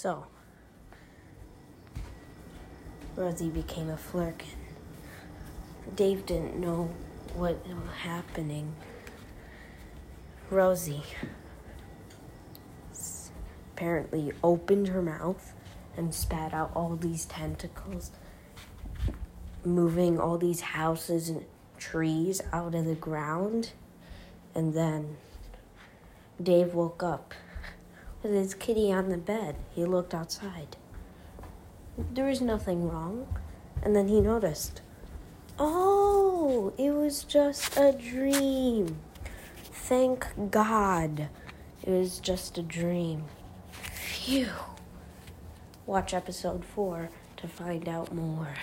So, Rosie became a flirkin. Dave didn't know what was happening. Rosie apparently opened her mouth and spat out all these tentacles, moving all these houses and trees out of the ground. And then Dave woke up with his kitty on the bed. He looked outside. There was nothing wrong. And then he noticed oh, it was just a dream. Thank God it was just a dream. Phew. Watch episode 4 to find out more.